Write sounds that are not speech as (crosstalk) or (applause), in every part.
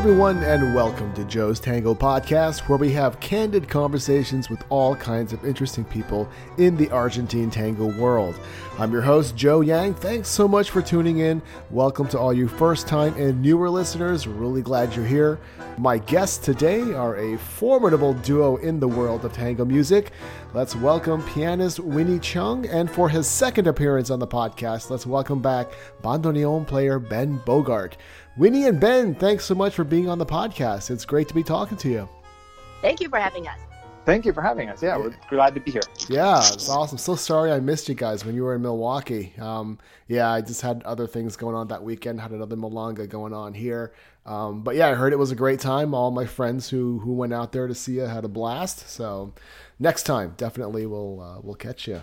Everyone, and welcome to Joe's Tango Podcast, where we have candid conversations with all kinds of interesting people in the Argentine tango world. I'm your host, Joe Yang. Thanks so much for tuning in. Welcome to all you first time and newer listeners. Really glad you're here. My guests today are a formidable duo in the world of tango music. Let's welcome pianist Winnie Chung, and for his second appearance on the podcast, let's welcome back bandoneon player Ben Bogart. Winnie and Ben, thanks so much for being on the podcast. It's great to be talking to you. Thank you for having us. Thank you for having us. Yeah, we're glad to be here. Yeah, it's awesome. So sorry I missed you guys when you were in Milwaukee. Um, yeah, I just had other things going on that weekend. Had another Milonga going on here. Um, but yeah, I heard it was a great time. All my friends who who went out there to see you had a blast. So next time, definitely we'll uh, we'll catch you.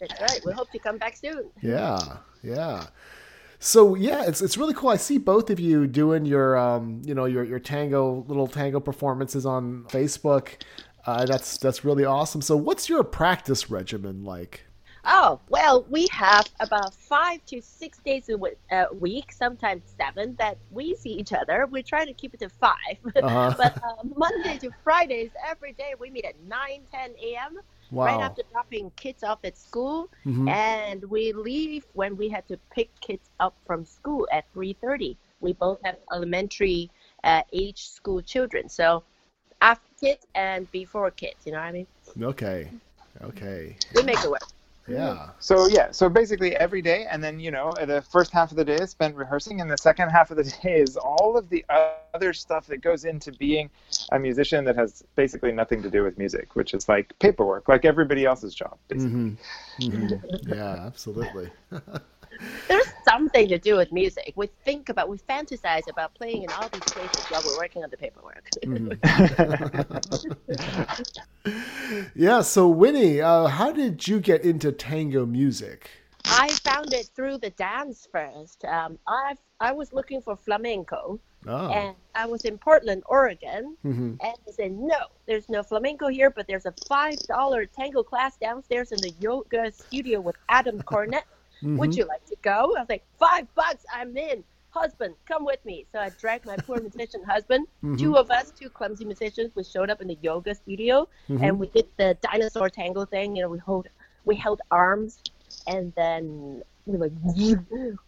That's right. We hope to come back soon. Yeah, yeah. So yeah, it's it's really cool. I see both of you doing your um, you know your your tango little tango performances on Facebook. Uh, that's that's really awesome. So what's your practice regimen like? Oh well, we have about five to six days a week, sometimes seven, that we see each other. We try to keep it to 5 (laughs) uh-huh. but uh, Monday to Fridays, every day we meet at 9, 10 a.m. Wow. right after dropping kids off at school, mm-hmm. and we leave when we had to pick kids up from school at 3:30. We both have elementary uh, age school children, so after kids and before kids, you know what I mean? Okay, okay. We make it work. Yeah. So yeah, so basically every day, and then you know the first half of the day is spent rehearsing, and the second (laughs) half of the day is all of the other stuff that goes into being a musician that has basically nothing to do with music, which is like paperwork, like everybody else's job. Basically. Mm-hmm. (laughs) Mm-hmm. yeah, absolutely. (laughs) There's something to do with music. We think about, we fantasize about playing in all these places while we're working on the paperwork. mm-hmm. (laughs) yeah. So, Winnie, uh, how did you get into tango music? I found it through the dance first. Um, I I was looking for flamenco, oh. and I was in Portland, Oregon, mm-hmm. and they said no, there's no flamenco here, but there's a five dollar tango class downstairs in the yoga studio with Adam Cornett. Mm-hmm. Would you like to go? I was like, five bucks, I'm in. Husband, come with me. So I dragged my poor musician husband. Mm-hmm. Two of us, two clumsy musicians, we showed up in the yoga studio mm-hmm. and we did the dinosaur tango thing. You know, we hold, we held arms, and then we were like,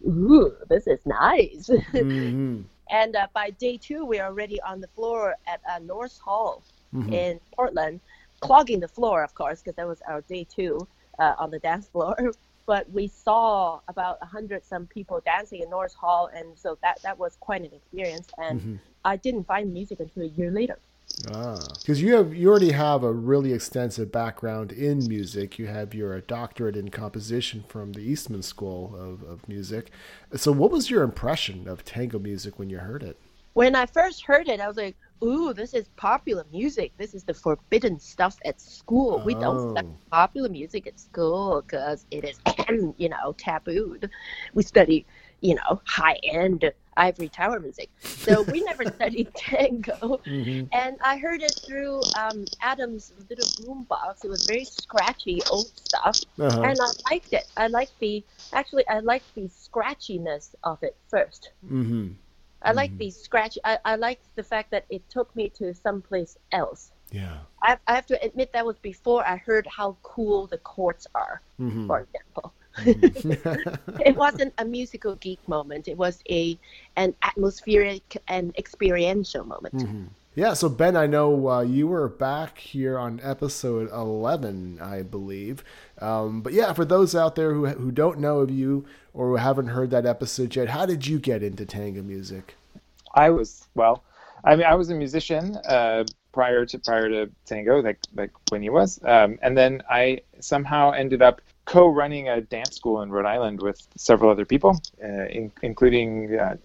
ooh, this is nice. Mm-hmm. (laughs) and uh, by day two, we are already on the floor at uh, Norse Hall mm-hmm. in Portland, clogging the floor, of course, because that was our day two uh, on the dance floor (laughs) but we saw about a hundred some people dancing in Norse Hall, and so that that was quite an experience. And mm-hmm. I didn't find music until a year later. Ah, because you have you already have a really extensive background in music. You have your doctorate in composition from the Eastman School of, of Music. So, what was your impression of tango music when you heard it? When I first heard it, I was like, ooh, this is popular music. This is the forbidden stuff at school. Oh. We don't study oh. popular music at school because it is, (clears throat) you know, tabooed. We study, you know, high end ivory tower music. So we never (laughs) studied (laughs) tango. Mm-hmm. And I heard it through um, Adam's little boombox. It was very scratchy, old stuff. Uh-huh. And I liked it. I liked the, actually, I liked the scratchiness of it 1st mm-hmm. I like mm. the scratch. I, I like the fact that it took me to someplace else. Yeah. I, I have to admit that was before I heard how cool the chords are, mm-hmm. for example. Mm-hmm. (laughs) (laughs) it wasn't a musical geek moment. It was a an atmospheric and experiential moment. Mm-hmm. Yeah, so Ben, I know uh, you were back here on episode 11, I believe. Um, but yeah, for those out there who, who don't know of you or who haven't heard that episode yet, how did you get into tango music? I was, well, I mean, I was a musician uh, prior to prior to tango, like like Winnie was, um, and then I somehow ended up co-running a dance school in Rhode Island with several other people, uh, in, including uh,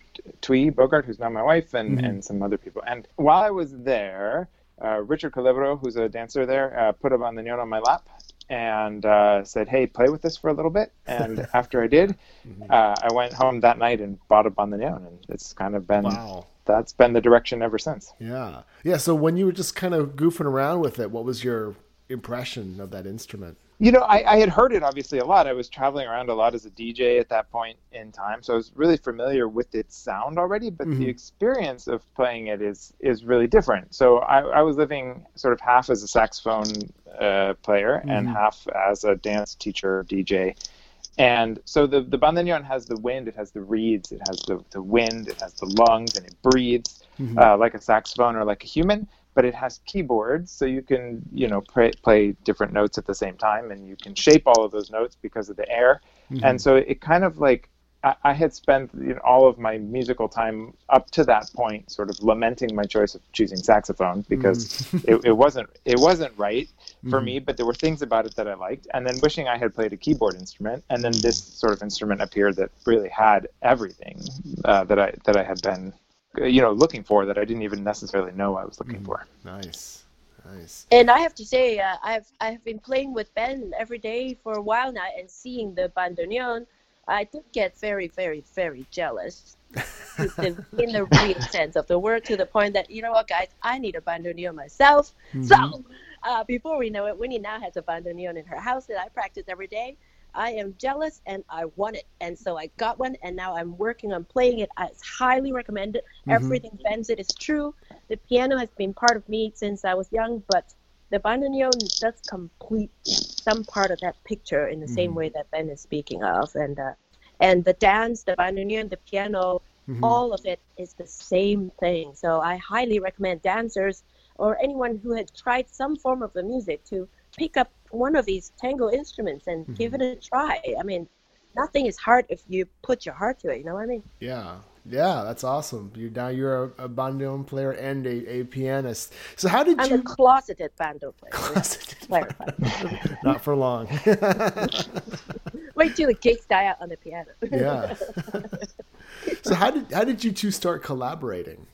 Twee Bogart, who's now my wife, and, mm-hmm. and some other people. And while I was there, uh, Richard Calibro, who's a dancer there, uh, put a bandoneon on my lap and uh, said, "Hey, play with this for a little bit." (laughs) And after I did, mm-hmm. uh, I went home that night and bought a bandoneon, and it's kind of been wow. that's been the direction ever since. Yeah, yeah. So when you were just kind of goofing around with it, what was your impression of that instrument? You know, I, I, had heard it obviously a lot. I was traveling around a lot as a DJ at that point in time, so I was really familiar with its sound already. But mm-hmm. the experience of playing it is is really different. So I, I was living sort of half as a saxophone uh, player mm-hmm. and half as a dance teacher DJ. And so the the bandoneon has the wind, it has the reeds, it has the, the wind, it has the lungs, and it breathes mm-hmm. uh, like a saxophone or like a human but it has keyboards, so you can you know play, play different notes at the same time, and you can shape all of those notes because of the air. Mm-hmm. And so it kind of like I, I had spent you know, all of my musical time up to that point, sort of lamenting my choice of choosing saxophone because mm-hmm. it, it, wasn't it wasn't right for mm-hmm. me, but there were things about it that I liked, and then wishing I had played a keyboard instrument, and then this sort of instrument appeared that really had everything uh, that I that I had been you know looking for that I didn't even necessarily know I was looking mm, for. Nice. Nice. And I have to say, uh, I've I've been playing with Ben every day for a while now, and seeing the bandoneon, I did get very, very, very jealous, (laughs) in, in the real sense of the word, to the point that you know what, guys, I need a bandoneon myself. Mm-hmm. So, uh, before we know it, Winnie now has a bandoneon in her house that I practice every day. I am jealous and I want it. And so I got one and now I'm working on playing it. I it's highly recommended. Mm-hmm. Everything Ben it is true. The piano has been part of me since I was young, but the bandoneon does complete some part of that picture in the mm-hmm. same way that Ben is speaking of. And uh, and the dance, the bandoneon, the piano, mm-hmm. all of it is the same thing. So I highly recommend dancers or anyone who had tried some form of the music to pick up one of these tango instruments and mm-hmm. give it a try. I mean, nothing is hard if you put your heart to it. You know what I mean? Yeah, yeah, that's awesome. You now you're a, a bandoneon player and a, a pianist. So how did I'm you? I'm a closeted bandoneon player. Closeted player. (laughs) Not for long. (laughs) Wait till the gigs die out on the piano. yeah. so how did how did you two start collaborating?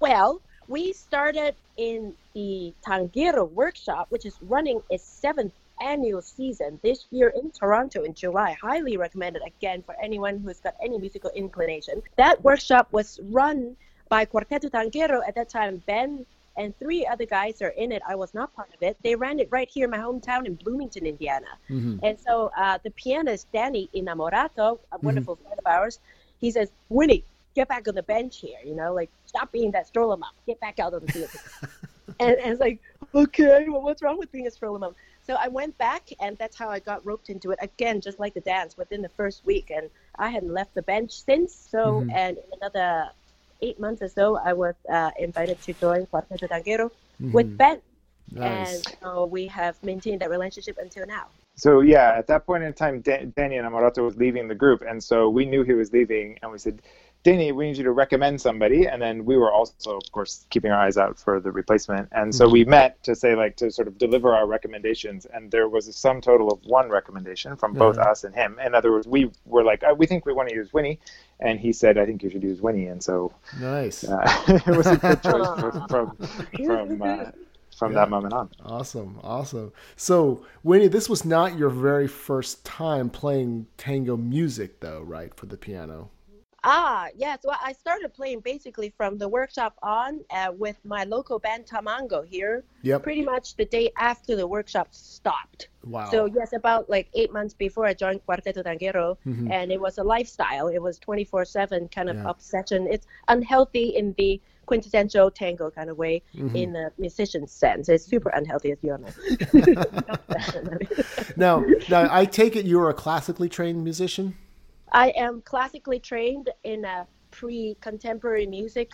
Well, we started in the Tanguero workshop, which is running its seventh annual season this year in Toronto in July. Highly recommended again for anyone who's got any musical inclination. That workshop was run by Cuarteto Tanguero at that time. Ben and three other guys are in it. I was not part of it. They ran it right here in my hometown in Bloomington, Indiana. Mm-hmm. And so uh, the pianist Danny Inamorato, a mm-hmm. wonderful mm-hmm. friend of ours, he says, Winnie, get back on the bench here. You know, like stop being that stroller mom. Get back out on the field. (laughs) and, and it's like, okay, well, what's wrong with being a stroller mom? So I went back, and that's how I got roped into it again, just like the dance within the first week. And I hadn't left the bench since. So, mm-hmm. and in another eight months or so, I was uh, invited to join Cuarteto Tanguero mm-hmm. with Ben. Nice. And so we have maintained that relationship until now. So yeah, at that point in time, Dan- Danny Inamorato was leaving the group, and so we knew he was leaving, and we said, Danny, we need you to recommend somebody. And then we were also, of course, keeping our eyes out for the replacement. And so we met to say, like, to sort of deliver our recommendations. And there was a sum total of one recommendation from both mm-hmm. us and him. In other words, we were like, oh, we think we want to use Winnie. And he said, I think you should use Winnie. And so nice. Uh, (laughs) it was a good choice from, from, from uh, from yeah. that moment on. Awesome, awesome. So, Winnie, this was not your very first time playing tango music, though, right, for the piano? Ah, yes. Well, I started playing basically from the workshop on uh, with my local band Tamango here. Yep. Pretty much the day after the workshop stopped. Wow. So yes, about like eight months before I joined Cuarteto Tanguero, mm-hmm. and it was a lifestyle. It was 24/7 kind of yeah. obsession. It's unhealthy in the quintessential tango kind of way mm-hmm. in a musician sense. It's super unhealthy, as you all know. (laughs) now, now, I take it you're a classically trained musician. I am classically trained in a pre-contemporary music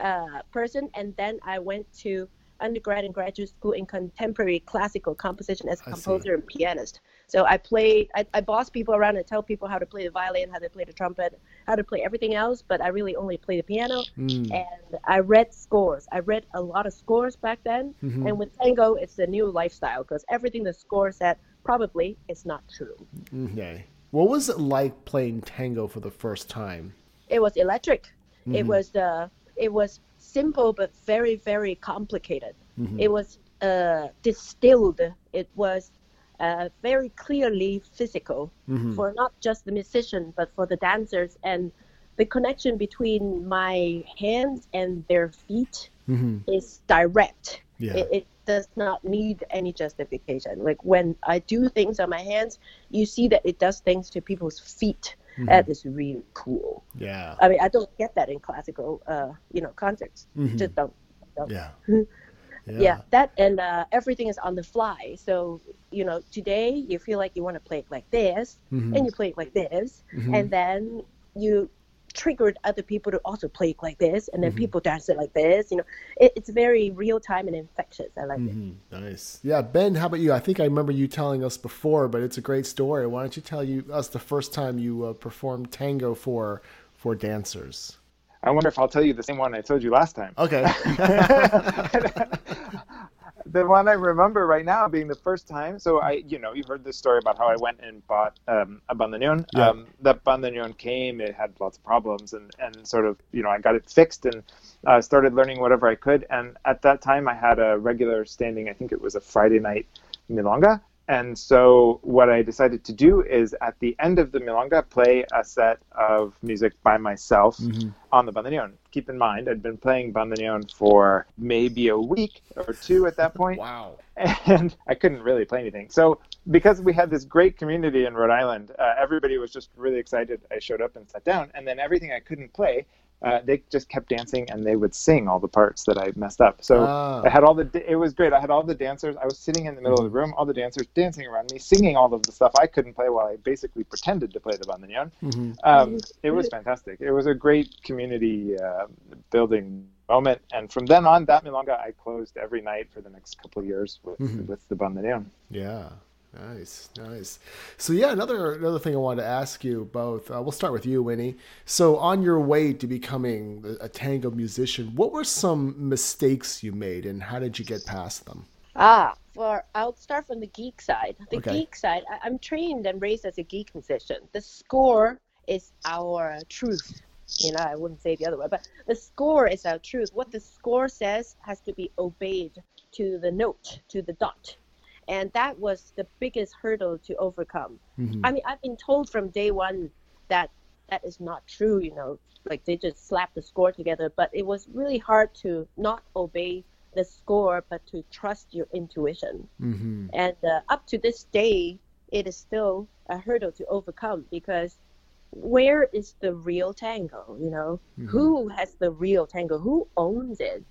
uh, person, and then I went to undergrad and graduate school in contemporary classical composition as a composer and pianist. So I play, I, I boss people around and tell people how to play the violin, how to play the trumpet, how to play everything else, but I really only play the piano. Mm. And I read scores. I read a lot of scores back then. Mm-hmm. And with tango, it's a new lifestyle because everything the score said probably is not true. Okay. What was it like playing tango for the first time? It was electric. Mm-hmm. It was uh, it was simple but very very complicated. Mm-hmm. It was uh, distilled. It was uh, very clearly physical mm-hmm. for not just the musician but for the dancers and the connection between my hands and their feet mm-hmm. is direct. Yeah. It, it, does not need any justification. Like when I do things on my hands, you see that it does things to people's feet. Mm-hmm. That is really cool. Yeah. I mean, I don't get that in classical, uh, you know, concerts. Mm-hmm. Just don't. don't. Yeah. (laughs) Yeah. yeah. that and uh, everything is on the fly. So you know, today you feel like you want to play it like this, mm-hmm. and you play it like this, mm-hmm. and then you triggered other people to also play it like this, and then mm-hmm. people dance it like this. You know, it, it's very real time and infectious. I like mm-hmm. it. Nice. Yeah, Ben, how about you? I think I remember you telling us before, but it's a great story. Why don't you tell you us the first time you uh, performed tango for for dancers? I wonder if I'll tell you the same one I told you last time. Okay. (laughs) (laughs) the one I remember right now being the first time. So I, you know, you heard this story about how I went and bought um, a bandoneon. Yeah. Um, that bandoneon came, it had lots of problems, and and sort of, you know, I got it fixed and uh, started learning whatever I could. And at that time, I had a regular standing. I think it was a Friday night milonga, and so what I decided to do is at the end of the milonga play a set of music by myself mm-hmm. on the bandoneon. Keep in mind, I'd been playing bandoneon for maybe a week or two at that point. wow. And I couldn't really play anything. So because we had this great community in Rhode Island, uh, everybody was just really excited. I showed up and sat down, and then everything I couldn't play, uh, they just kept dancing and they would sing all the parts that I messed up. So ah. I had all the, it was great. I had all the dancers. I was sitting in the middle of the room, all the dancers dancing around me, singing all of the stuff I couldn't play while I basically pretended to play the bandoneon. Mm-hmm. Um, it was fantastic. It was a great community uh, building moment. And from then on, that milonga I closed every night for the next couple of years with, mm-hmm. with the bandoneon. Yeah. Nice, nice. So yeah, another another thing I wanted to ask you both. Uh, we'll start with you, Winnie. So on your way to becoming a tango musician, what were some mistakes you made, and how did you get past them? Ah, for I'll start from the geek side. The okay. geek side, I, I'm trained and raised as a geek musician. The score is our truth. You know, I wouldn't say the other way, but the score is our truth. What the score says has to be obeyed to the note, to the dot and that was the biggest hurdle to overcome. Mm-hmm. I mean, I've been told from day one that that is not true. You know, like they just slap the score together, but it was really hard to not obey the score, but to trust your intuition. Mm-hmm. And uh, up to this day, it is still a hurdle to overcome because where is the real tango? You know, mm-hmm. who has the real tango? Who owns it?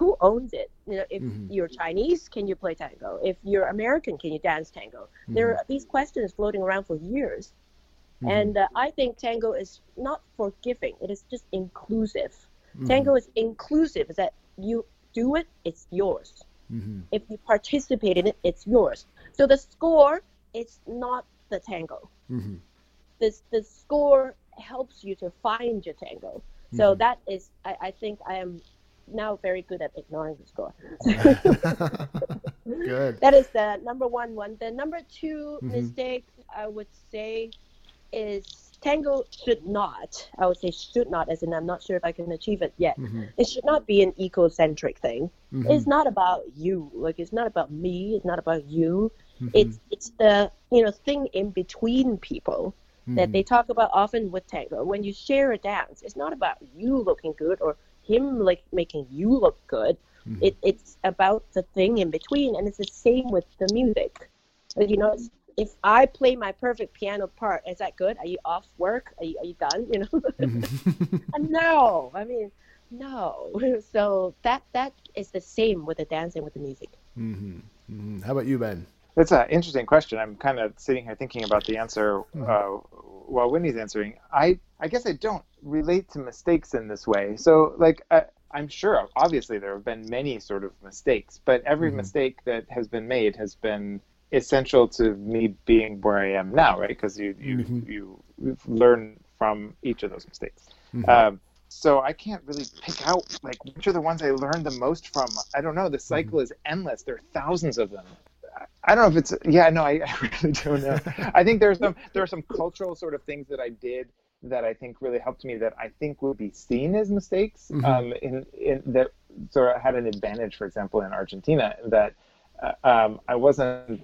Who owns it? You know, if mm-hmm. you're Chinese, can you play tango? If you're American, can you dance tango? Mm-hmm. There are these questions floating around for years. Mm-hmm. And uh, I think tango is not forgiving, it is just inclusive. Mm-hmm. Tango is inclusive, is that you do it, it's yours. Mm-hmm. If you participate in it, it's yours. So the score is not the tango. Mm-hmm. This the score helps you to find your tango. So that is, I, I think I am now very good at ignoring the score. (laughs) good. That is the number one one. The number 2 mm-hmm. mistake I would say is tango should not. I would say should not, as in I'm not sure if I can achieve it yet. Mm-hmm. It should not be an egocentric thing. Mm-hmm. It's not about you. Like it's not about me. It's not about you. Mm-hmm. It's it's the you know thing in between people that mm-hmm. they talk about often with tango. When you share a dance, it's not about you looking good or him like making you look good. Mm-hmm. It, it's about the thing in between, and it's the same with the music. you know, if I play my perfect piano part, is that good? Are you off work? Are you, are you done? You know, (laughs) mm-hmm. no. I mean, no. (laughs) So that that is the same with the dancing with the music. Mm-hmm. mm-hmm. How about you, Ben? That's an interesting question. I'm kind of sitting here thinking about the answer mm-hmm. uh, while Winnie's answering. I I guess I don't relate to mistakes in this way. So like I, I'm sure obviously there have been many sort of mistakes, but every mm-hmm. mistake that has been made has been essential to me being where I am now, right? Because you you mm-hmm. you learn from each of those mistakes. Mm-hmm. Um, so I can't really pick out like which are the ones I learned the most from. I don't know. The cycle mm-hmm. is endless. There are thousands of them. I don't know if it's yeah no I, (laughs) I really don't know. I think there's some there are some cultural sort of things that I did that I think really helped me that I think would be seen as mistakes mm-hmm. um, in, in that sort of had an advantage, for example, in Argentina that uh, um, I wasn't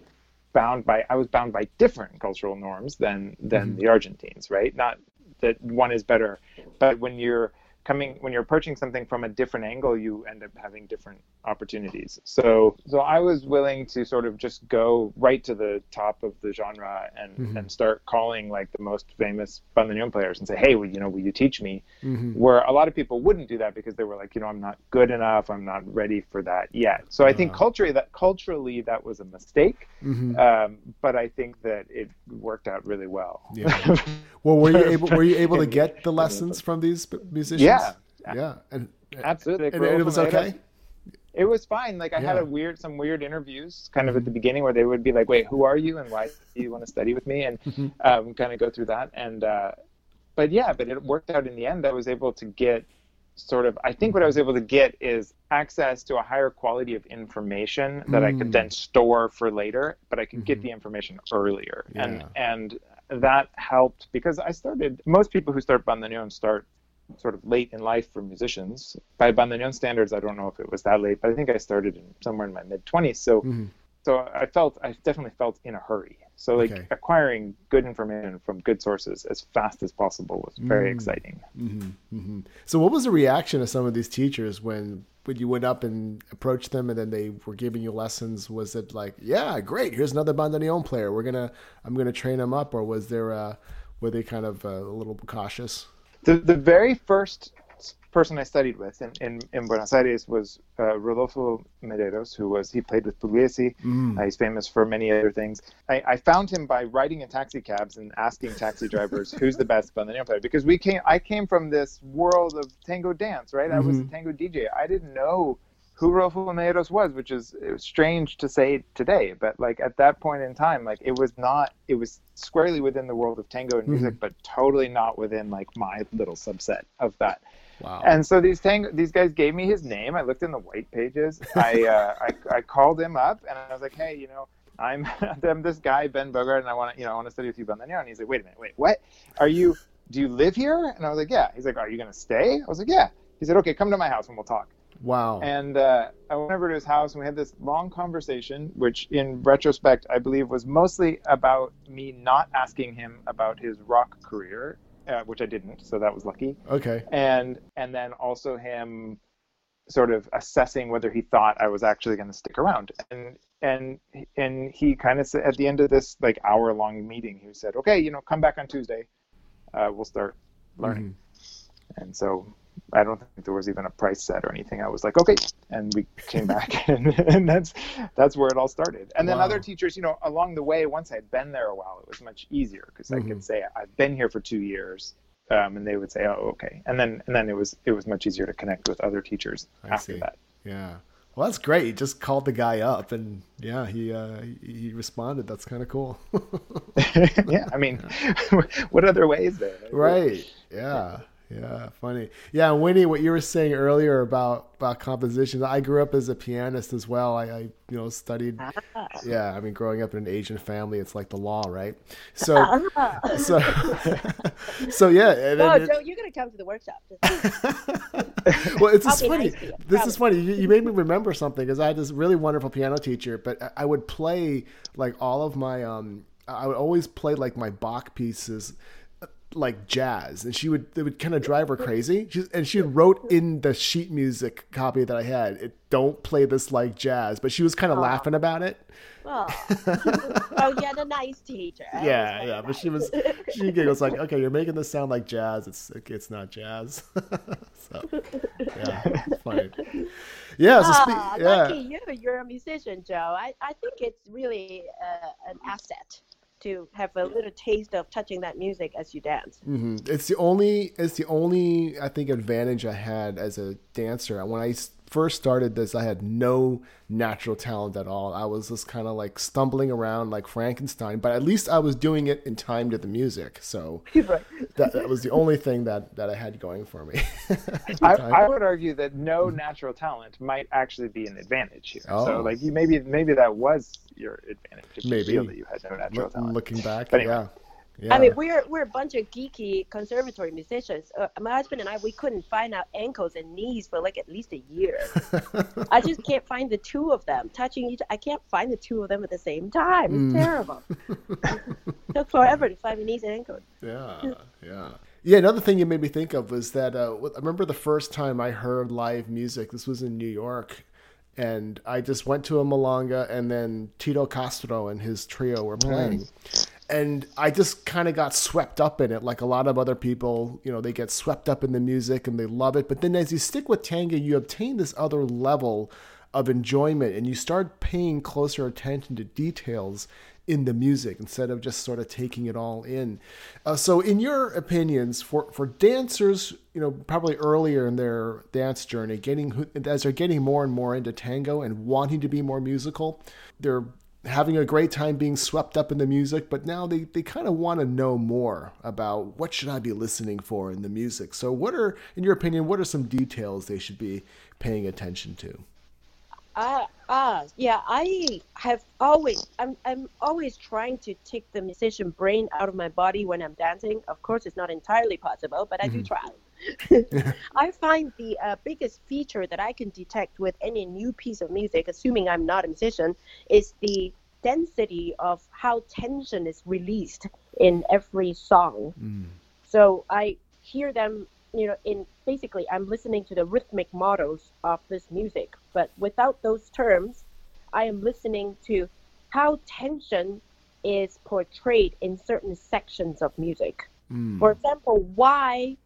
bound by I was bound by different cultural norms than than mm-hmm. the Argentines, right? Not that one is better, but when you're coming when you're approaching something from a different angle, you end up having different opportunities. So so I was willing to sort of just go right to the top of the genre and mm-hmm. and start calling like the most famous bandoneon players and say, hey, well, you know, will you teach me? Mm-hmm. Where a lot of people wouldn't do that because they were like, you know, I'm not good enough, I'm not ready for that yet. So I think uh-huh. culturally that culturally that was a mistake, mm-hmm. um, but I think that it worked out really well. Yeah. well, were you (laughs) able were you able to get the (laughs) lessons from these musicians? Yeah, yeah, and absolutely, and, and it was okay. It was fine. Like I yeah. had a weird, some weird interviews, kind of at the beginning, where they would be like, "Wait, who are you, and why do you want to study with me?" and (laughs) mm-hmm. um, kind of go through that. And uh, but yeah, but it worked out in the end. I was able to get sort of. I think what I was able to get is access to a higher quality of information that mm. I could then mm. store for later, but I could mm-hmm. get the information earlier, yeah. and and that helped because I started. Most people who start on the new bandoneon start sort of late in life for musicians. By bandoneon standards, I don't know if it was that late, but I think I started in somewhere in my mid 20s. So, mm-hmm. so I felt I definitely felt in a hurry. So like okay. acquiring good information from good sources as fast as possible was very mm exciting. Mm-hmm. Mm-hmm. So what was the reaction of some of these teachers when when you went up and approached them and then they were giving you lessons? Was it like, yeah, great, here's another bandoneon player. We're gonna I'm gonna train him up, or was there uh, were they kind of uh, a little cautious? The the very first person I studied with in, in, in Buenos Aires was uh, Rodolfo Mederos, who was he played with Pugliese. Mm. Uh, he's famous for many other things. I, I, found him by riding in taxi cabs and asking taxi drivers (laughs) who's the best bandoneon player because we came. I came from this world of tango dance, right? Mm-hmm. I was a mm-hmm. tango DJ. I didn't know who Rodolfo Mederos was, which is it was strange to say today, but like at that point in time, like it was not. It was squarely within the world of tango and music, mm-hmm. but totally not within like my little subset of that. Wow. And so these tang- these guys gave me his name. I looked in the white pages. (laughs) I, uh, I I called him up and I was like, hey, you know, I'm (laughs) I'm this guy Ben Bogart, and I want to you know I want to study with you bandoneon. And he's like, wait a minute, wait, what? Are you? Do you live here? And I was like, yeah. He's like, are you gonna stay? I was like, yeah. He said, okay, come to my house and we'll talk. Wow. And uh, I went over to his house and we had this long conversation, which in retrospect I believe was mostly about me not asking him about his rock career uh, which I didn't, so that was lucky. Okay. And and then also him sort of assessing whether he thought I was actually going to stick around. And and and he kind of said at the end of this like hour long meeting, he said, "Okay, you know, come back on Tuesday. Uh, we'll start learning." Mm-hmm. And so I don't think there was even a price set or anything. I was like, okay, and we came back, (laughs) and, and that's that's where it all started. And then wow. other teachers, you know, along the way, once I'd been there a while, it was much easier because mm-hmm. I could mm-hmm. say I've been here for two years, um, and they would say, oh, okay, and then and then it was it was much easier to connect with other teachers I after see. that. Yeah. Well, that's great. You just called the guy up, and yeah, he uh, he responded. That's kind of cool. (laughs) (laughs) yeah, I mean, what other way is there? Right. Yeah. Yeah, funny. Yeah, Winnie, what you were saying earlier about about compositions. I grew up as a pianist as well. I, I you know studied. Ah. Yeah, I mean, growing up in an Asian family, it's like the law, right? So, ah. (laughs) so, (laughs) so yeah. And oh, Joe, you're gonna come to the workshop. (laughs) well, it's just funny. Nice this is funny. You, you, made me remember something because I had this really wonderful piano teacher, but I would play like all of my um. I would always play like my Bach pieces like jazz, and she would it would kind of drive her crazy. She, and she wrote in the sheet music copy that I had, "It don't play this like jazz," but she was kind of laughing about it. (laughs) Oh, oh, you had a nice teacher. Yeah, yeah, nice. but she was she giggles like, "Okay, you're making this sound like jazz. It's it's not jazz." (laughs) so, yeah, funny. Yeah, so spe- oh, yeah. Lucky you, you're a musician, Joe. I, I think it's really uh, an asset to have a little taste of touching that music as you dance. Mm-hmm. It's the only it's the only I think advantage I had as a dancer when I first started this, I had no natural talent at all. I was just kind of like stumbling around like Frankenstein, but at least I was doing it in time to the music. So (laughs) right. that, that, was the only thing that, that I had going for me. (laughs) I, I, would argue that no natural talent might actually be an advantage here. Oh. So like you maybe maybe that was your advantage. maybe you that you had no natural talent. Looking back, anyway. yeah. Yeah. I mean, we're we're a bunch of geeky conservatory musicians. Uh, my husband and I, we couldn't find our ankles and knees for like at least a year. (laughs) I just can't find the two of them touching each. I can't find the two of them at the same time. It's mm. terrible. (laughs) (laughs) Took forever to find the knees and ankles. Yeah, yeah. Yeah, another thing you made me think of was that uh, I remember the first time I heard live music. This was in New York, and I just went to a milonga, and then Tito Castro and his trio were playing. Mm. And I just kind of got swept up in it, like a lot of other people. You know, they get swept up in the music and they love it. But then, as you stick with tango, you obtain this other level of enjoyment, and you start paying closer attention to details in the music instead of just sort of taking it all in. Uh, so, in your opinions, for for dancers, you know, probably earlier in their dance journey, getting as they're getting more and more into tango and wanting to be more musical, they're having a great time being swept up in the music, but now they, they kind of want to know more about what should I be listening for in the music. So what are, in your opinion, what are some details they should be paying attention to? Ah, uh, yeah, I have always, I'm, I'm always trying to take the musician brain out of my body when I'm dancing. Of course, it's not entirely possible, but I mm-hmm. do try. (laughs) I find the uh, biggest feature that I can detect with any new piece of music, assuming I'm not a musician, is the density of how tension is released in every song. Mm. So I hear them you know, in basically, I'm listening to the rhythmic models of this music, but without those terms, I am listening to how tension is portrayed in certain sections of music. Mm. For example, why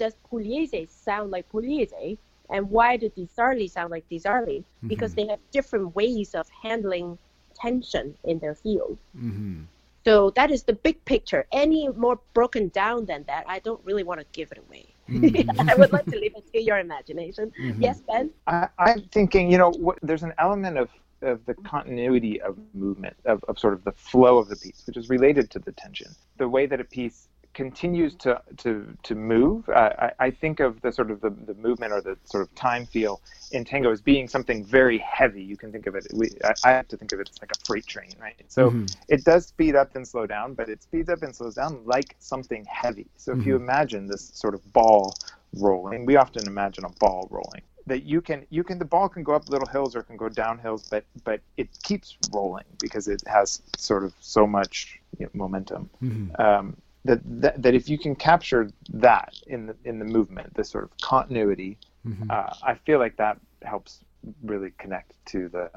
does Pugliese sound like Pugliese? And why do Di Sarli sound like Di Sarli? Mm-hmm. Because they have different ways of handling tension in their field. Mm-hmm. So that is the big picture. Any more broken down than that, I don't really want to give it away. Mm-hmm. (laughs) I would like to leave it to your imagination. Mm-hmm. Yes, Ben? I, am thinking, you know, what, there's an element of, of the continuity of movement, of, of sort of the flow of the piece, which is related to the tension. The way that a piece continues to to to move. I, I, think of the sort of the, the movement or the sort of time feel in tango as being something very heavy. You can think of it. We, I, I have to think of it as like a freight train, right? So mm-hmm. it does speed up and slow down, but it speeds up and slows down like something heavy. So mm-hmm. if you mm-hmm. imagine this sort of ball rolling, we often imagine a ball rolling. That you can you can the ball can go up little hills or can go down hills, but but it keeps rolling because it has sort of so much you know, momentum. Mm-hmm. Um, that, that that if you can capture that in the in the movement, this sort of continuity, mm-hmm. uh, I feel like that helps really connect to the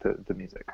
the, the music.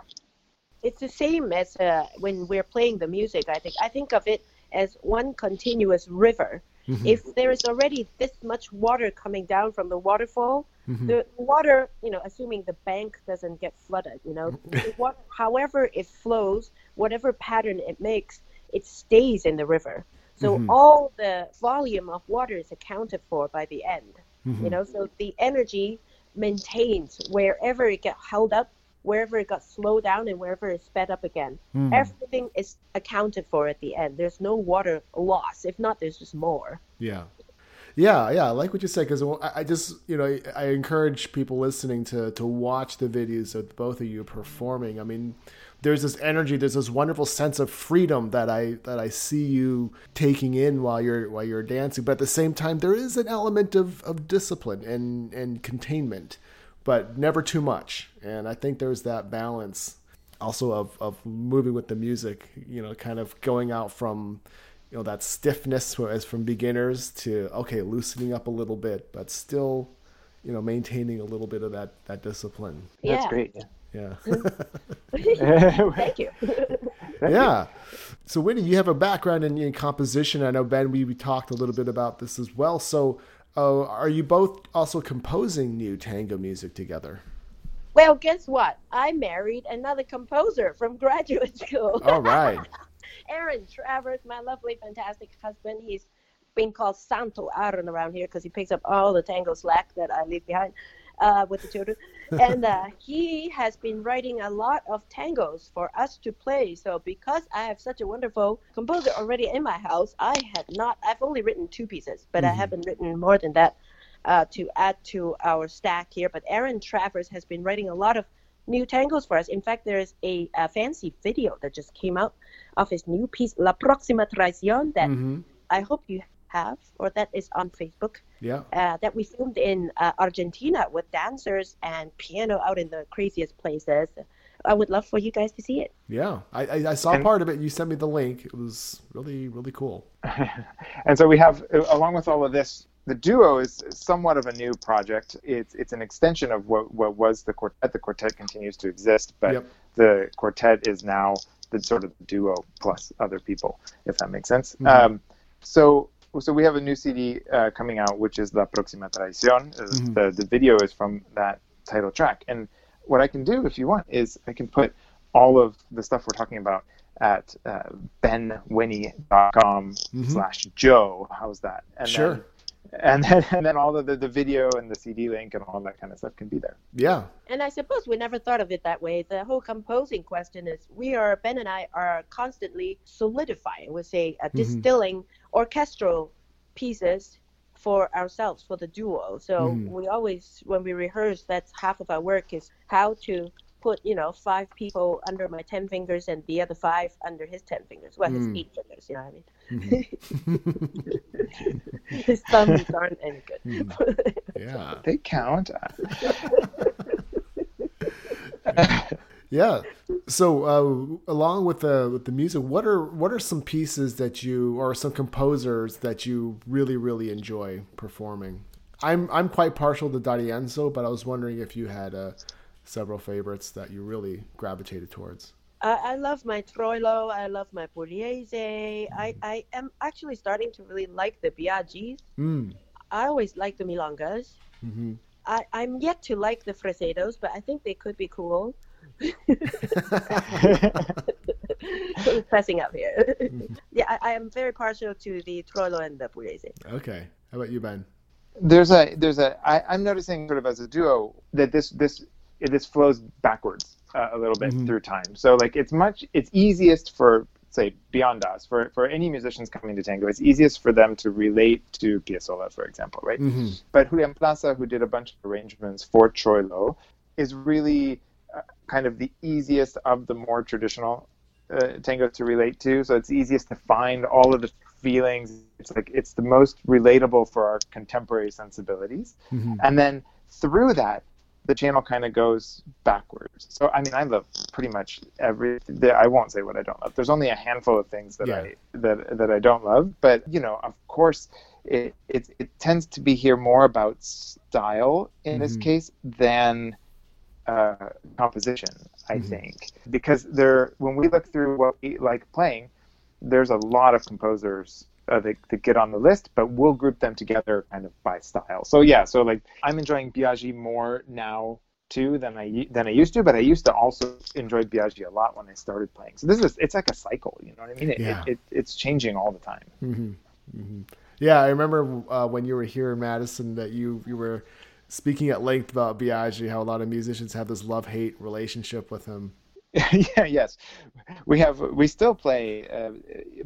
It's the same as uh, when we're playing the music. I think I think of it as one continuous river. Mm-hmm. If there is already this much water coming down from the waterfall, mm-hmm. the water, you know, assuming the bank doesn't get flooded, you know, water, however it flows, whatever pattern it makes, it stays in the river. So mm-hmm. all the volume of water is accounted for by the end. Mm-hmm. You know, so the energy maintains wherever it got held up, wherever it got slowed down, and wherever it sped up again. Mm. Everything is accounted for at the end. There's no water loss. If not, there's just more. Yeah. Yeah, yeah, I like what you said because I just, you know, I encourage people listening to to watch the videos of both of you performing. I mean, there's this energy, there's this wonderful sense of freedom that I that I see you taking in while you're while you're dancing. But at the same time, there is an element of, of discipline and and containment, but never too much. And I think there's that balance also of, of moving with the music, you know, kind of going out from you know that stiffness as from beginners to okay, loosening up a little bit, but still, you know, maintaining a little bit of that that discipline. Yeah. That's great. Yeah. Yeah. Thank you. (laughs) yeah. So, Winnie, you have a background in, in, composition. I know Ben, we, we talked a little bit about this as well. So, uh, are you both also composing new tango music together? Well, guess what? I married another composer from graduate school. All right. (laughs) Aaron Travers, my lovely, fantastic husband. He's been called Santo Aaron around here because he picks up all the tango slack that I leave behind uh, with the children. and uh, he has been writing a lot of tangos for us to play. So because I have such a wonderful composer already in my house, I have not. I've only written two pieces, but mm-hmm. I haven't written more than that uh, to add to our stack here. But Aaron Travers has been writing a lot of new tangos for us. In fact, there's a, a fancy video that just came out of his new piece, La Próxima Traición, that mm-hmm. I hope you have, or that is on Facebook. Yeah. Uh, that we filmed in uh, Argentina with dancers and piano out in the craziest places I would love for you guys to see it. Yeah, I, I, I saw and, part of it. You sent me the link. It was really really cool. (laughs) and so we have, along with all of this, the duo is somewhat of a new project. It's it's an extension of what what was the quartet. The quartet continues to exist, but yep. the quartet is now the sort of duo plus other people, if that makes sense. Mm-hmm. Um, so so we have a new CD uh, coming out, which is La Próxima Traición. Uh, mm-hmm. The the video is from that title track, and what I can do if you want is I can put all of the stuff we're talking about at uh, benwinnie.com mm-hmm. slash joe. How's that? And sure. Then, and (laughs) then and then all of the, the video and the CD link and all that kind of stuff can be there. Yeah. And I suppose we never thought of it that way. The whole composing question is we are Ben and I are constantly solidifying, we say, uh, mm-hmm. distilling orchestral pieces for ourselves for the duo. So mm. we always when we rehearse, that's half of our work is how to put you know five people under my ten fingers and the other five under his ten fingers. Well, mm. his eight fingers. You know what I mean? Mm-hmm. his thumbs aren't any good. Mm. Yeah, (laughs) they count. (laughs) yeah. So, uh, along with the with the music, what are what are some pieces that you or some composers that you really really enjoy performing? I'm I'm quite partial to D'Arienzo, but I was wondering if you had uh, several favorites that you really gravitated towards. I, I love my Troilo. I love my Pugliese. I, I am actually starting to really like the Biagis. Mm. I always like the Milongas. Mm-hmm. I, I'm yet to like the Fresedos, but I think they could be cool. (laughs) (laughs) Passing up here. Mm-hmm. (laughs) yeah, I, I, am very partial to the Troilo and the Pugliese. Okay. How about you, Ben? There's a there's a I, I'm noticing sort of as a duo that this this this flows backwards uh, a little bit mm-hmm. through time. So like it's much it's easiest for say beyond us for for any musicians coming to tango it's easiest for them to relate to Piazzolla for example right mm-hmm. but Julian Plaza who did a bunch of arrangements for Troilo is really uh, kind of the easiest of the more traditional uh, tango to relate to so it's easiest to find all of the feelings it's like it's the most relatable for our contemporary sensibilities mm-hmm. and then through that the channel kind of goes backwards. So I mean, I love pretty much every. I won't say what I don't love. There's only a handful of things that yeah. I that that I don't love, but you know, of course, it it, it tends to be here more about style in mm-hmm. this case than uh, composition. I mm-hmm. think because there, when we look through what we like playing, there's a lot of composers uh, that, that, get on the list, but we'll group them together kind of by style. So yeah, so like I'm enjoying Biagi more now too than I than I used to, but I used to also enjoy Biagi a lot when I started playing. So this is it's like a cycle, you know what I mean? It, yeah. it, it it's changing all the time. Mm-hmm. Mm-hmm. Yeah, I remember uh, when you were here in Madison that you you were speaking at length about Biagi, how a lot of musicians have this love hate relationship with him. (laughs) yeah, yes, we have. We still play uh,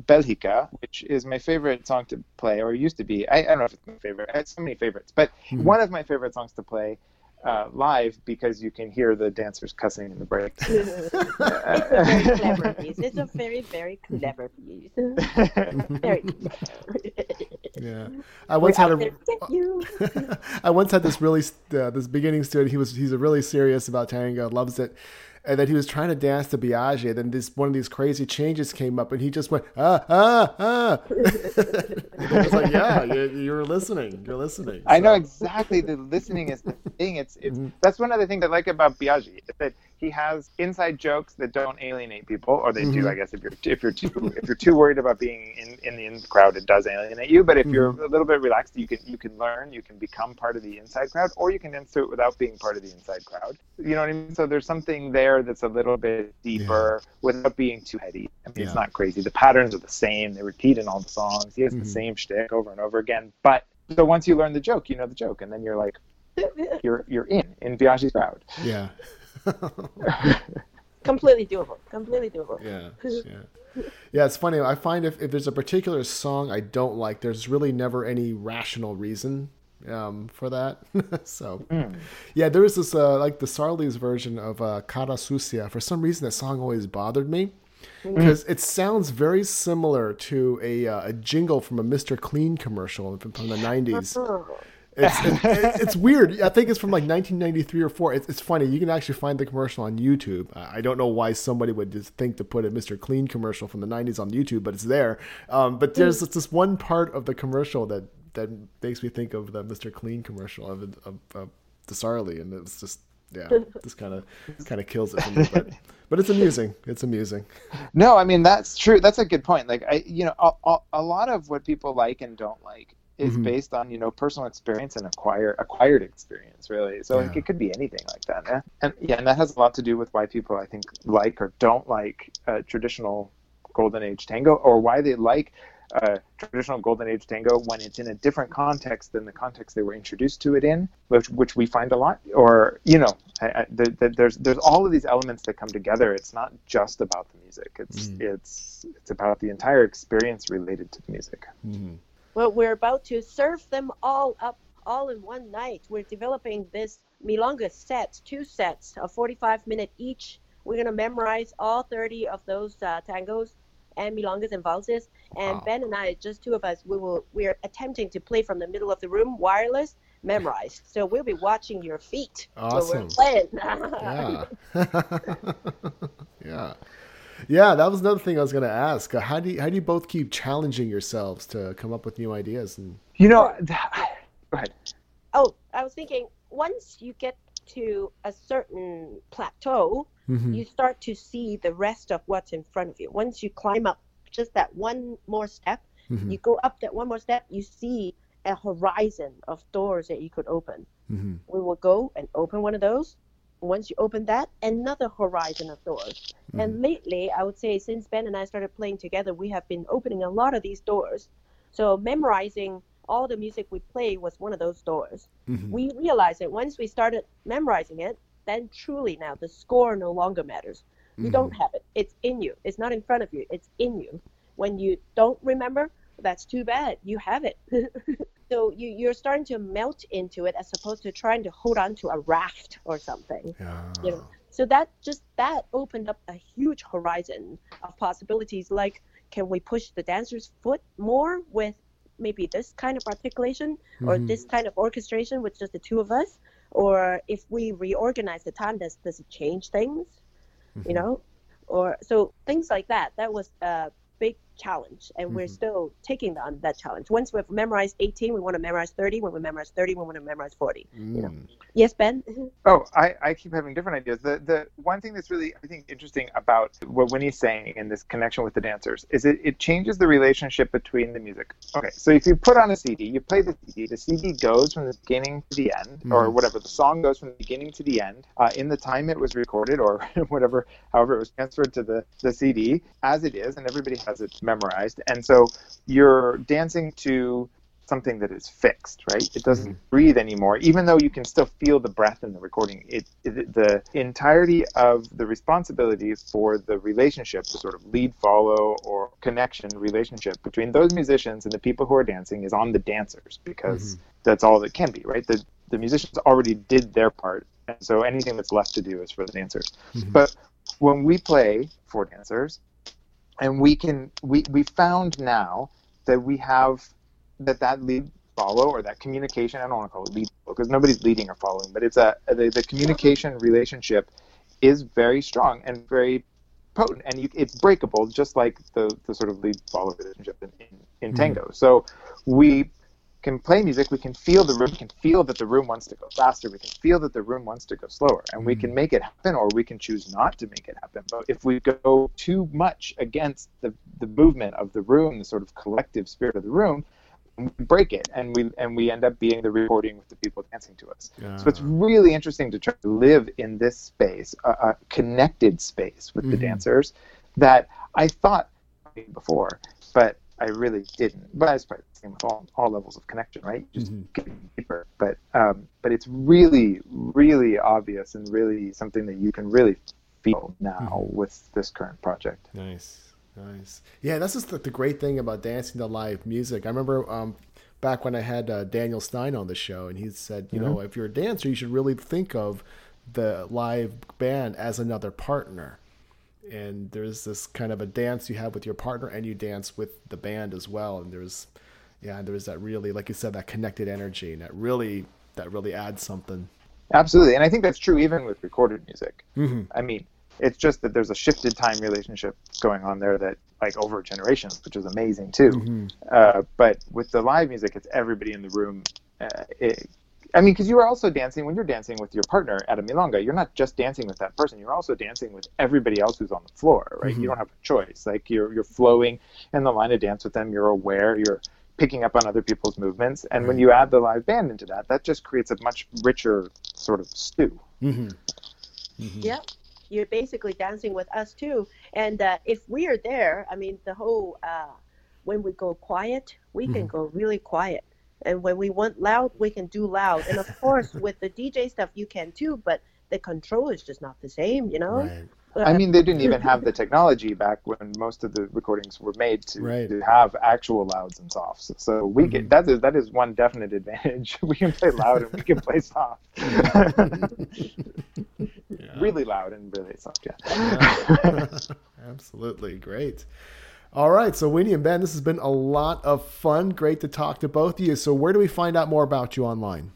Belgica, which is my favorite song to play, or used to be. I, I don't know if it's my favorite. I had so many favorites, but mm-hmm. one of my favorite songs to play uh, live because you can hear the dancers cussing in the break. (laughs) it's a very clever piece. It's a very, very clever piece. very Yeah, I once We're had a. (laughs) I once had this really uh, this beginning student. He was he's a really serious about tango, loves it, and then he was trying to dance to Biagi. Then this one of these crazy changes came up, and he just went ah ah ah. was like, yeah, you, are listening. You're listening. So. I know exactly. The listening is the thing. It's it's mm-hmm. that's one of the things I like about Biagi. Is that he has inside jokes that don't alienate people, or they mm-hmm. do, I guess. If you're if you're too if you're too worried about being in, in the in crowd, it does alienate you. But if mm-hmm. you're a little bit relaxed, you can you can learn, you can become part of the inside crowd, or you can dance to it without being part of the inside crowd. You know what I mean? So there's something there that's a little bit deeper yeah. without being too heady. I mean, yeah. it's not crazy. The patterns are the same; they repeat in all the songs. He has mm-hmm. the same shtick over and over again. But so once you learn the joke, you know the joke, and then you're like, (laughs) you're you're in in Biagi's crowd. Yeah. (laughs) completely doable. Completely doable. Yeah. (laughs) Yeah. Yeah, it's funny. I find if, if there's a particular song I don't like, there's really never any rational reason um, for that. (laughs) so, mm. yeah, there was this, uh, like Di Sarli's version of uh, Cara Sucia. For some reason, that song always bothered me because mm. it sounds very similar to a, uh, a jingle from a Mr. Clean commercial from the 90s. It's, it's, (laughs) it's, weird. I think it's from like 1993 or four. It's, it's, funny. You can actually find the commercial on YouTube. I don't know why somebody would just think to put a Mr. Clean commercial from the 90s on YouTube, but it's there. Um, but there's mm. this one part of the commercial that that makes me think of the Mr. Clean commercial of, of, of and it's just yeah, (laughs) this kind of kind of kills it for me. But, but it's amusing. It's amusing. No, I mean that's true. That's a good point. Like I, you know, a, a, a lot of what people like and don't like is mm-hmm. based on you know personal experience and acquire acquired experience really so yeah. like, it could be anything like that yeah? and yeah and that has a lot to do with why people i think like or don't like uh, traditional golden age tango or why they like uh, traditional golden age tango when it's in a different context than the context they were introduced to it in which, which we find a lot or you know I, I, the, the, there's there's all of these elements that come together it's not just about the music it's mm. it's it's about the entire experience related to the music mm-hmm. Well, we're about to serve them all up all in one night. We're developing this milonga set, two sets of 45 minute each. We're going to memorize all 30 of those uh, tangos and milongas and valses. And wow. Ben and I, just two of us, we will we are attempting to play from the middle of the room, wireless, memorized. So we'll be watching your feet awesome. when we're playing. (laughs) yeah. (laughs) yeah. Yeah, that was another thing I was going to ask. Uh, how do you, how do you both keep challenging yourselves to come up with new ideas? And you know, (sighs) go ahead. Oh, I was thinking once you get to a certain plateau, mm-hmm. you start to see the rest of what's in front of you. Once you climb up just that one more step, mm-hmm. you go up that one more step, you see a horizon of doors that you could open. Mm-hmm. We will go and open one of those, once you open that, another horizon of doors. Mm-hmm. And lately, I would say since Ben and I started playing together, we have been opening a lot of these doors. So memorizing all the music we play was one of those doors. Mm-hmm. We realized that once we started memorizing it, then truly now the score no longer matters. You mm-hmm. don't have it. It's in you. It's not in front of you. It's in you. When you don't remember, that's too bad. You have it. (laughs) so you, you're starting to melt into it as opposed to trying to hold on to a raft or something yeah. you know so that just that opened up a huge horizon of possibilities like can we push the dancer's foot more with maybe this kind of articulation mm-hmm. or this kind of orchestration with just the two of us or if we reorganize the time, does does it change things mm-hmm. you know or so things like that that was uh, challenge and mm-hmm. we're still taking on that challenge once we've memorized 18 we want to memorize 30 when we memorize 30 we want to memorize 40 mm. you know mm. yes ben oh I, I keep having different ideas the the one thing that's really i think interesting about what winnie's saying in this connection with the dancers is it, it changes the relationship between the music okay so if you put on a cd you play the cd the cd goes from the beginning to the end mm. or whatever the song goes from the beginning to the end uh, in the time it was recorded or (laughs) whatever however it was transferred to the the cd as it is and everybody has it memorized. And so you're dancing to something that is fixed, right? It doesn't mm-hmm. breathe anymore, even though you can still feel the breath in the recording. It, it, the entirety of the responsibilities for the relationship, the sort of lead follow or connection relationship between those musicians and the people who are dancing is on the dancers because mm-hmm. that's all that can be, right? The, the musicians already did their part, and so anything that's left to do is for the dancers. Mm-hmm. But when we play for dancers, and we can we we found now that we have that that lead follow or that communication I don't want to call it lead because nobody's leading or following but it's a the, the communication relationship is very strong and very potent and you, it's breakable just like the the sort of lead follow relationship in, in, in mm-hmm. tango so we can play music, we can feel the room, we can feel that the room wants to go faster, we can feel that the room wants to go slower, and we can mm. make it happen or we can choose not to make it happen. But if we go too much against the, the movement of the room, the sort of collective spirit of the room, we break it and we and we end up being the recording with the people dancing to us. Yeah. So it's really interesting to try to live in this space, a, a connected space with mm-hmm. the dancers that I thought before, but I really didn't. But I the same with all, all levels of connection, right? Just mm-hmm. getting deeper. But um, but it's really really obvious and really something that you can really feel now mm-hmm. with this current project. Nice, nice. Yeah, that's just the, the great thing about dancing to live music. I remember um, back when I had uh, Daniel Stein on the show, and he said, you mm-hmm. know, if you're a dancer, you should really think of the live band as another partner and there's this kind of a dance you have with your partner and you dance with the band as well and there's yeah, and there is that really, like you said, that connected energy, and that really that really adds something. Absolutely, and I think that's true even with recorded music. Mm-hmm. I mean, it's just that there's a shifted time relationship going on there that like over generations, which is amazing too. Mm-hmm. Uh, but with the live music, it's everybody in the room. Uh, it, I mean, because you are also dancing when you're dancing with your partner at a milonga. You're not just dancing with that person. You're also dancing with everybody else who's on the floor, right? Mm-hmm. You don't have a choice. Like you're you're flowing in the line of dance with them. You're aware. You're picking up on other people's movements. And right. when you add the live band into that, that just creates a much richer sort of stew. Mm-hmm. Mm-hmm. Yep you're basically dancing with us too. And uh, if we are there, I mean, the whole uh, when we go quiet, we mm-hmm. can go really quiet. And when we want loud, we can do loud. And of course, (laughs) with the DJ stuff, you can too, but the control is just not the same, you know? Right. I mean, they didn't even have the technology back when most of the recordings were made to, right. to have actual louds and softs. So we mm-hmm. get that is that is one definite advantage. (laughs) we can play loud and we can play soft. (laughs) really loud and really soft. Yeah. yeah. Absolutely great. All right, so Winnie and Ben, this has been a lot of fun. Great to talk to both of you. So, where do we find out more about you online?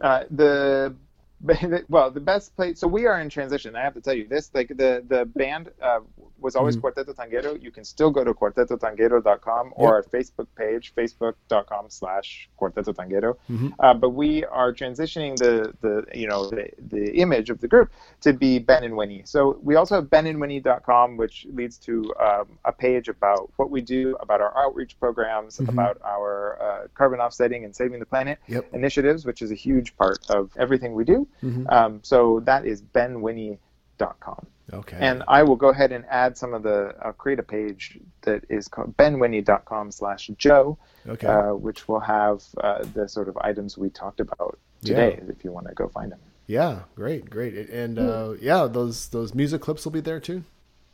Uh, the (laughs) well, the best place. So we are in transition. I have to tell you this: like the the band uh, was always mm-hmm. Cuarteto Tanguero. You can still go to cuartetotanguero.com or yep. our Facebook page, facebook.com slash Cuarteto Tanguero. Mm-hmm. Uh, but we are transitioning the, the you know, the, the image of the group to be Ben and Winnie. So we also have benandwinnie.com, which leads to um, a page about what we do, about our outreach programs, mm-hmm. about our uh, carbon offsetting and saving the planet yep. initiatives, which is a huge part of everything we do. Mm-hmm. Um, so that is benwinnie.com. Okay. And I will go ahead and add some of the, I'll create a page that is called benwinnie.com slash Joe, okay. Uh, which will have uh, the sort of items we talked about today yeah. if you want to go find them. Yeah, great, great. And uh, yeah, those those music clips will be there too?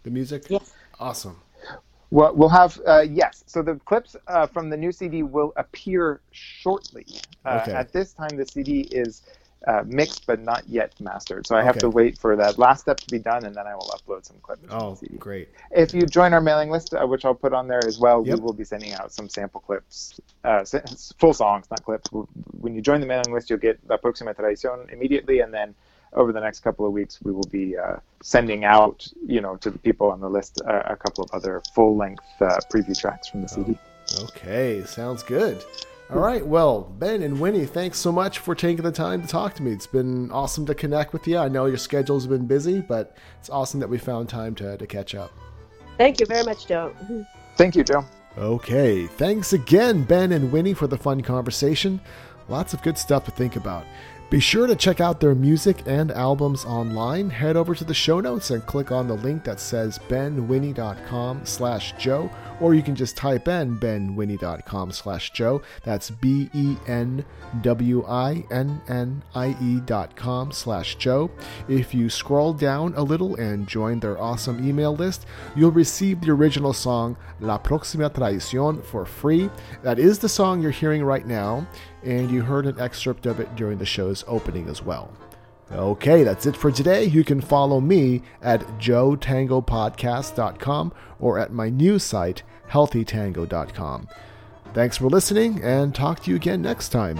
The music? Yes. Awesome. Well, we'll have, uh, yes. So the clips uh, from the new CD will appear shortly. Uh, okay. At this time, the CD is uh, mixed but not yet mastered. So I okay. have to wait for that last step to be done, and then I will upload some clips. Oh, great! If you join our mailing list, uh, which I'll put on there as well, yep. we will be sending out some sample clips, uh, full songs, not clips. When you join the mailing list, you'll get La Próxima Tradición immediately, and then over the next couple of weeks, we will be uh, sending out, you know, to the people on the list uh, a couple of other full-length uh, preview tracks from the CD. Okay, sounds good. All right. Well, Ben and Winnie, thanks so much for taking the time to talk to me. It's been awesome to connect with you. I know your schedule's been busy, but it's awesome that we found time to, to catch up. Thank you very much, Joe. (laughs) Thank you, Joe. Okay. Thanks again, Ben and Winnie, for the fun conversation. Lots of good stuff to think about. Be sure to check out their music and albums online. Head over to the show notes and click on the link that says benwinnie.com slash joe, or you can just type in benwinnie.com slash joe. That's B-E-N-W-I-N-N-I-E dot com slash joe. If you scroll down a little and join their awesome email list, you'll receive the original song La Próxima Traición for free. That is the song you're hearing right now and you heard an excerpt of it during the show's opening as well. Okay, that's it for today. You can follow me at joetangopodcast.com or at my new site, healthytango.com. Thanks for listening, and talk to you again next time.